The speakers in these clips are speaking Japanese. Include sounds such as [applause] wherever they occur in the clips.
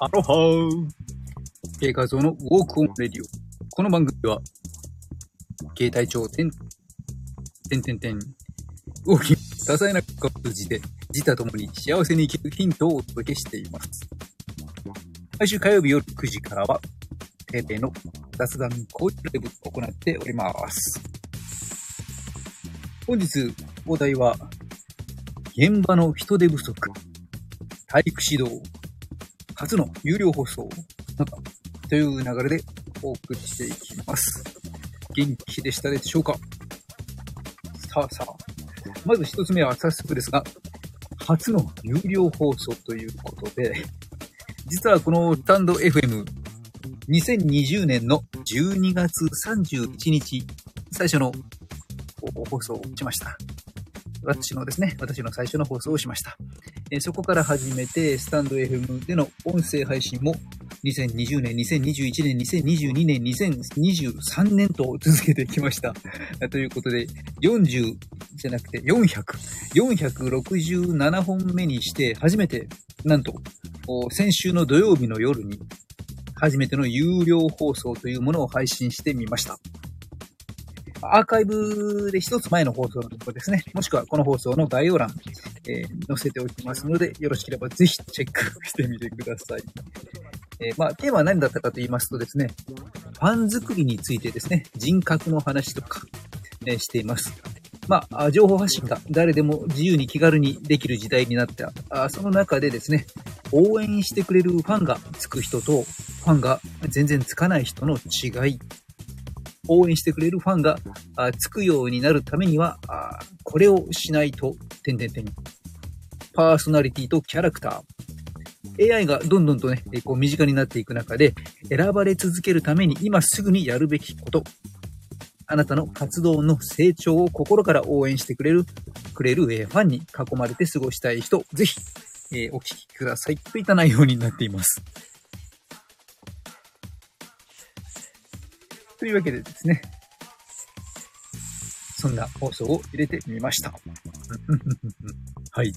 アロハー経画像のウォークオンレディオ。この番組は、携帯帳点、点点点、動き、多彩なことを通じて、自他ともに幸せに生きるヒントをお届けしています。毎週火曜日夜9時からは、定例の雑談コーチライブを行っております。本日、お題は、現場の人手不足、体育指導、初の有料放送、なんか、という流れでお送りしていきます。元気でしたでしょうか？さあさあ、まず一つ目は早速ですが、初の有料放送ということで、実はこのスタンド FM、2020年の12月31日、最初の放送をしました。私のですね、私の最初の放送をしました。えそこから始めて、スタンド FM での音声配信も2020年、2021年、2022年、2023年と続けてきました。[laughs] ということで、40じゃなくて400、467本目にして初めて、なんと、先週の土曜日の夜に、初めての有料放送というものを配信してみました。アーカイブで一つ前の放送のところですね。もしくはこの放送の概要欄、えー載せておきますので、よろしければぜひチェックしてみてください。えーまあ、テーマは何だったかと言いますとですね、ファン作りについてですね、人格の話とか、えしています。まあ、情報発信が誰でも自由に気軽にできる時代になった。あその中でですね、応援してくれるファンがつく人と、ファンが全然つかない人の違い。応援してくれるファンがあつくようになるためには、あこれをしないと、点々点。パーソナリティとキャラクター。AI がどんどんとね、こう身近になっていく中で、選ばれ続けるために今すぐにやるべきこと。あなたの活動の成長を心から応援してくれる、くれる、えファンに囲まれて過ごしたい人、ぜひ、えお聞きください。といった内容になっています。というわけでですね、そんな放送を入れてみました。[laughs] はい。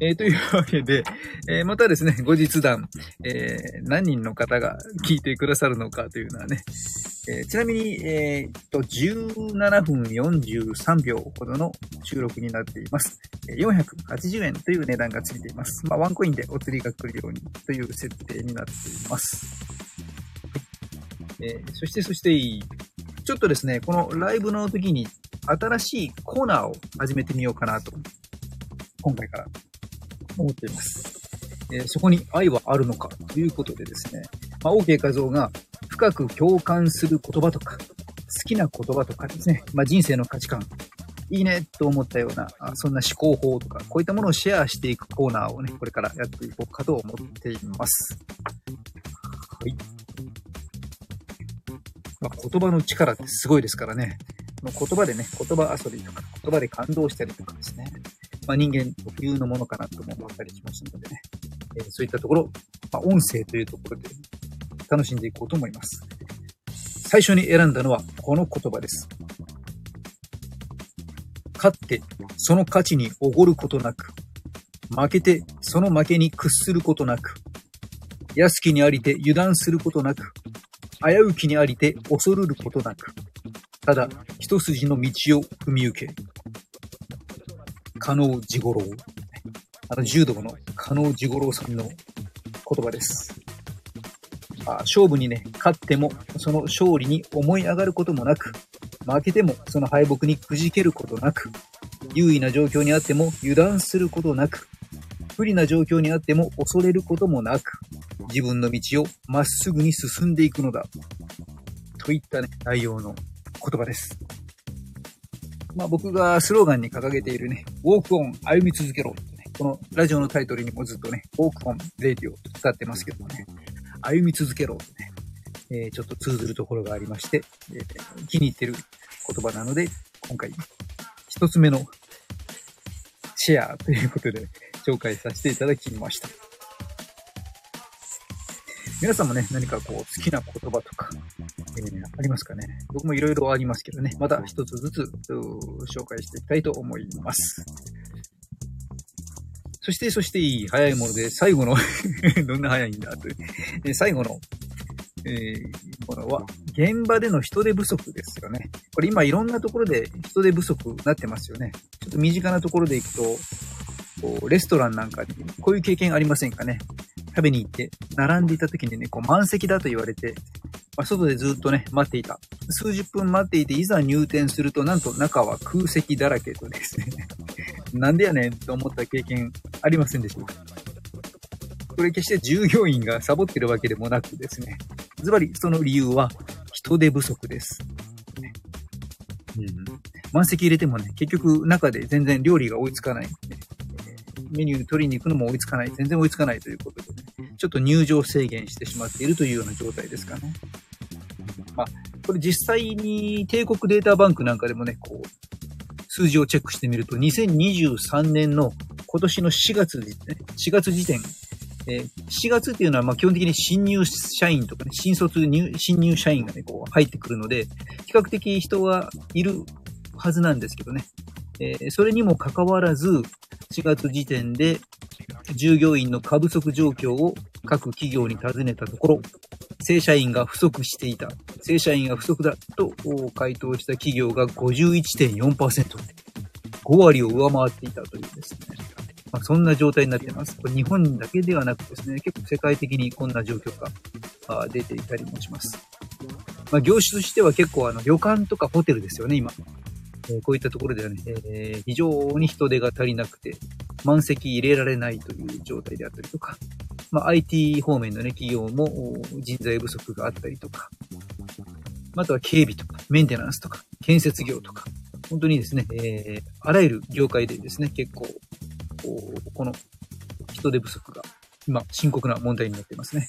えーというわけで、えーまたですね、後日談、えー何人の方が聞いてくださるのかというのはね、えちなみに、えっと、17分43秒ほどの収録になっています。480円という値段がついています。まあ、ワンコインでお釣りが来るようにという設定になっています。えーそして、そして、ちょっとですね、このライブの時に新しいコーナーを始めてみようかなと、今回から思っています。えーそこに愛はあるのかということでですね、まあ、OK 画像が深く共感する言葉とか、好きな言葉とかですね、まあ、人生の価値観、いいねと思ったような、そんな思考法とか、こういったものをシェアしていくコーナーをね、これからやっていこうかと思っています。まあ、言葉の力ってすごいですからね。この言葉でね、言葉遊びとか、言葉で感動したりとかですね。まあ、人間特有のものかなとも思ったりしますのでね。えーそういったところ、まあ、音声というところで楽しんでいこうと思います。最初に選んだのはこの言葉です。勝ってその価値におごることなく、負けてその負けに屈することなく、安きにありて油断することなく、危うきにありて恐るることなく、ただ一筋の道を踏み受け、加納治五郎。あの柔道の加納治五郎さんの言葉です。あ勝負にね、勝ってもその勝利に思い上がることもなく、負けてもその敗北にくじけることなく、優位な状況にあっても油断することなく、不利な状況にあっても恐れることもなく、自分の道をまっすぐに進んでいくのだ。といったね、内容の言葉です。まあ僕がスローガンに掲げているね、ウォークオン歩み続けろってね、このラジオのタイトルにもずっとね、ウォークオンレディオと使ってますけどもね、歩み続けろとね、えちょっと通ずるところがありまして、え気に入ってる言葉なので、今回、一つ目のシェアということで紹介させていただきました。皆さんもね、何かこう好きな言葉とか、えーありますかね僕もいろいろありますけどね、また一つずつ紹介していきたいと思います。そして、そして、早いもので、最後の [laughs] どんな早いんだという。最後の、えー、ものは、現場での人手不足ですよね。これ今いろんなところで人手不足になってますよね。ちょっと身近なところで行くと、こうレストランなんかに、こういう経験ありませんかね。食べに行って、並んでいた時にね、こう満席だと言われて、まあ、外でずっとね、待っていた。数十分待っていて、いざ入店すると、なんと中は空席だらけとですね。[laughs] なんでやねんと思った経験ありませんでした。これ決して従業員がサボってるわけでもなくですね。ズバリその理由は人手不足です。うん、満席入れてもね、結局中で全然料理が追いつかない、メニュー取りに行くのも追いつかない、全然追いつかないということでね、ちょっと入場制限してしまっているというような状態ですかね。まあ、これ実際に帝国データバンクなんかでもね、こう、数字をチェックしてみると、2023年の今年の4月、ね、4月時点、えー、4月っていうのはま基本的に新入社員とかね、新卒入、新入社員がね、こう入ってくるので、比較的人はいるはずなんですけどね。えー、それにもかかわらず、4月時点で従業員の過不足状況を各企業に尋ねたところ、正社員が不足していた、正社員が不足だと回答した企業が51.4%、5割を上回っていたというですね。まあ、そんな状態になってます。これ日本だけではなくですね、結構世界的にこんな状況が出ていたりもします。まあ、業種としては結構あの旅館とかホテルですよね、今。えこういったところではね、えー、非常に人手が足りなくて、満席入れられないという状態であったりとか、まあ、IT 方面のね、企業も人材不足があったりとか、あとは警備とか、メンテナンスとか、建設業とか、本当にですね、えー、あらゆる業界でですね、結構、この人手不足が今深刻な問題になっていますね。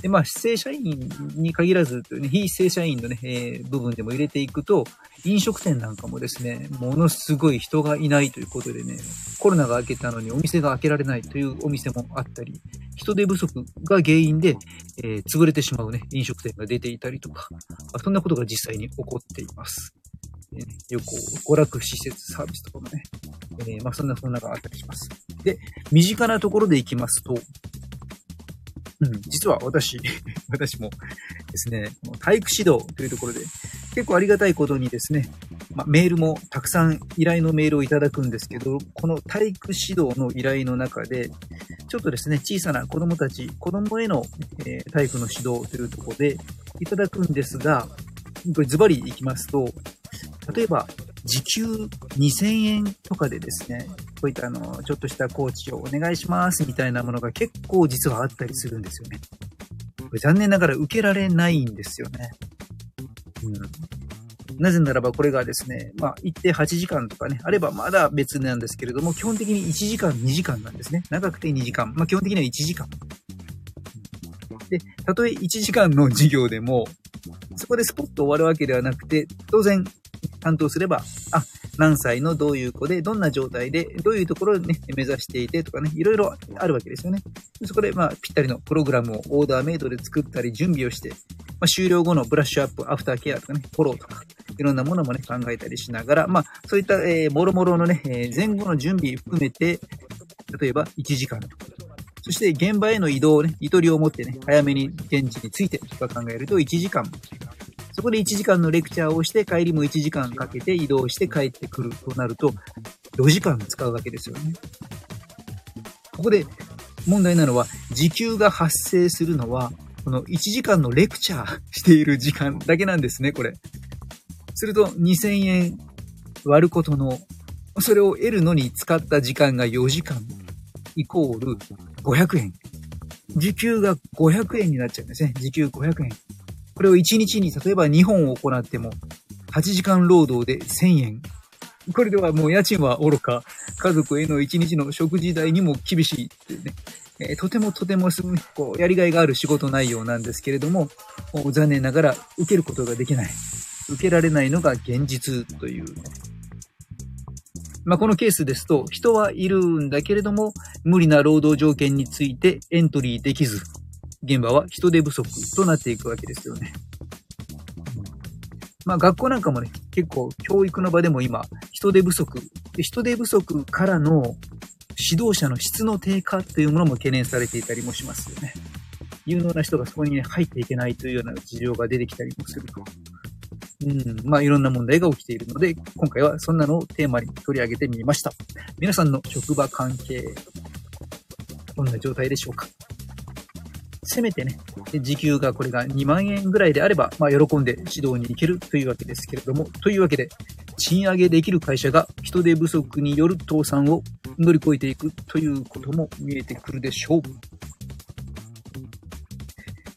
で、まあ、正社員に限らずね、非正社員のね、えー、部分でも入れていくと、飲食店なんかもですね、ものすごい人がいないということでね、コロナが明けたのにお店が開けられないというお店もあったり、人手不足が原因で、えー、潰れてしまうね、飲食店が出ていたりとか、そんなことが実際に起こっています。えー、旅行、娯楽施設、サービスとかもね、えー、まあそんなそんながあったりします。で、身近なところで行きますと、うん、実は私、[laughs] 私もですね、体育指導というところで、結構ありがたいことにですね、まあ、メールもたくさん依頼のメールをいただくんですけど、この体育指導の依頼の中で、ちょっとですね、小さな子供たち、子供への、えー、体育の指導というところでいただくんですが、これズバリいきますと、例えば、時給2000円とかでですね、こういったあの、ちょっとしたコーチをお願いしますみたいなものが結構実はあったりするんですよね。これ残念ながら受けられないんですよね。うん。なぜならばこれがですね、まあ、行って8時間とかね、あればまだ別なんですけれども、基本的に1時間、2時間なんですね。長くて2時間。まあ、基本的には1時間。で、たとえ1時間の授業でも、そこでスポッと終わるわけではなくて、当然、担当すれば、あ、何歳のどういう子で、どんな状態で、どういうところをね、目指していてとかね、いろいろあるわけですよね。そこで、まあ、ぴったりのプログラムをオーダーメイドで作ったり、準備をして、まあ、終了後のブラッシュアップ、アフターケアとかね、フォローとか、いろんなものもね、考えたりしながら、まあ、そういった、えー、もろもろのね、え、前後の準備含めて、例えば1時間とか、そして現場への移動をね、ゆとりを持ってね、早めに現地についてとか考えると1時間そこで1時間のレクチャーをして、帰りも1時間かけて移動して帰ってくるとなると、4時間使うわけですよね。ここで問題なのは、時給が発生するのは、この1時間のレクチャーしている時間だけなんですね、これ。すると2000円割ることの、それを得るのに使った時間が4時間イコール500円。時給が500円になっちゃうんですね。時給500円。これを1日に例えば2本行っても、8時間労働で1000円。これではもう家賃は愚か、家族への1日の食事代にも厳しいっていうね。えー、とてもとてもすぐこう、やりがいがある仕事内容なんですけれども、残念ながら受けることができない。受けられないのが現実という、ね。まあ、このケースですと、人はいるんだけれども、無理な労働条件についてエントリーできず、現場は人手不足となっていくわけですよね。まあ学校なんかもね、結構教育の場でも今、人手不足。人手不足からの指導者の質の低下というものも懸念されていたりもしますよね。有能な人がそこに、ね、入っていけないというような事情が出てきたりもすると。うん、まあいろんな問題が起きているので、今回はそんなのをテーマに取り上げてみました。皆さんの職場関係、どんな状態でしょうか？せめてね、時給がこれが2万円ぐらいであれば、まあ喜んで指導に行けるというわけですけれども、というわけで、賃上げできる会社が人手不足による倒産を乗り越えていくということも見えてくるでしょう。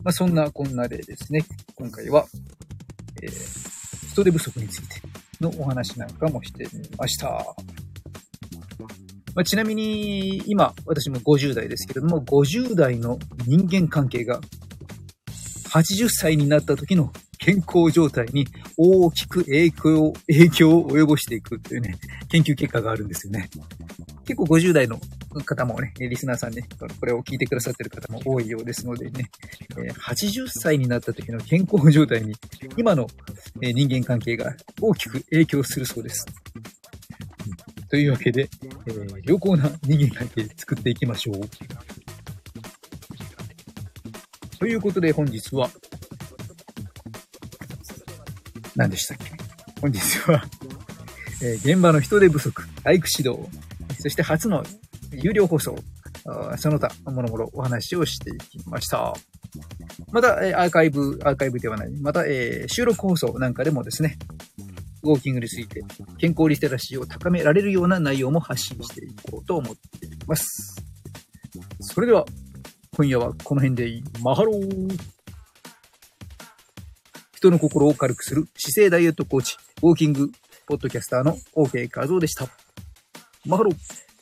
まあ、そんなこんなでですね、今回は、えー、人手不足についてのお話なんかもしてみました。まあ、ちなみに、今、私も50代ですけれども、50代の人間関係が80歳になった時の健康状態に大きく影響、影響を及ぼしていくというね、研究結果があるんですよね。結構50代の方もね、リスナーさんね、これを聞いてくださってる方も多いようですのでね、80歳になった時の健康状態に今の人間関係が大きく影響するそうです。というわけで、えー、良好な人間関係作っていきましょう。ということで本日は、何でしたっけ？本日は、えー、現場の人手不足、体育指導、そして初の有料放送、その他、もろもろお話をしていきました。また、えー、アーカイブ、アーカイブではない、また、えー、収録放送なんかでもですね、ウォーキングについて健康リテラシーを高められるような内容も発信していこうと思っています。それでは、今夜はこの辺で Mahalo 人の心を軽くする姿勢ダイエットコーチ、ウォーキングポッドキャスターの OK 画像でした。 Mahalo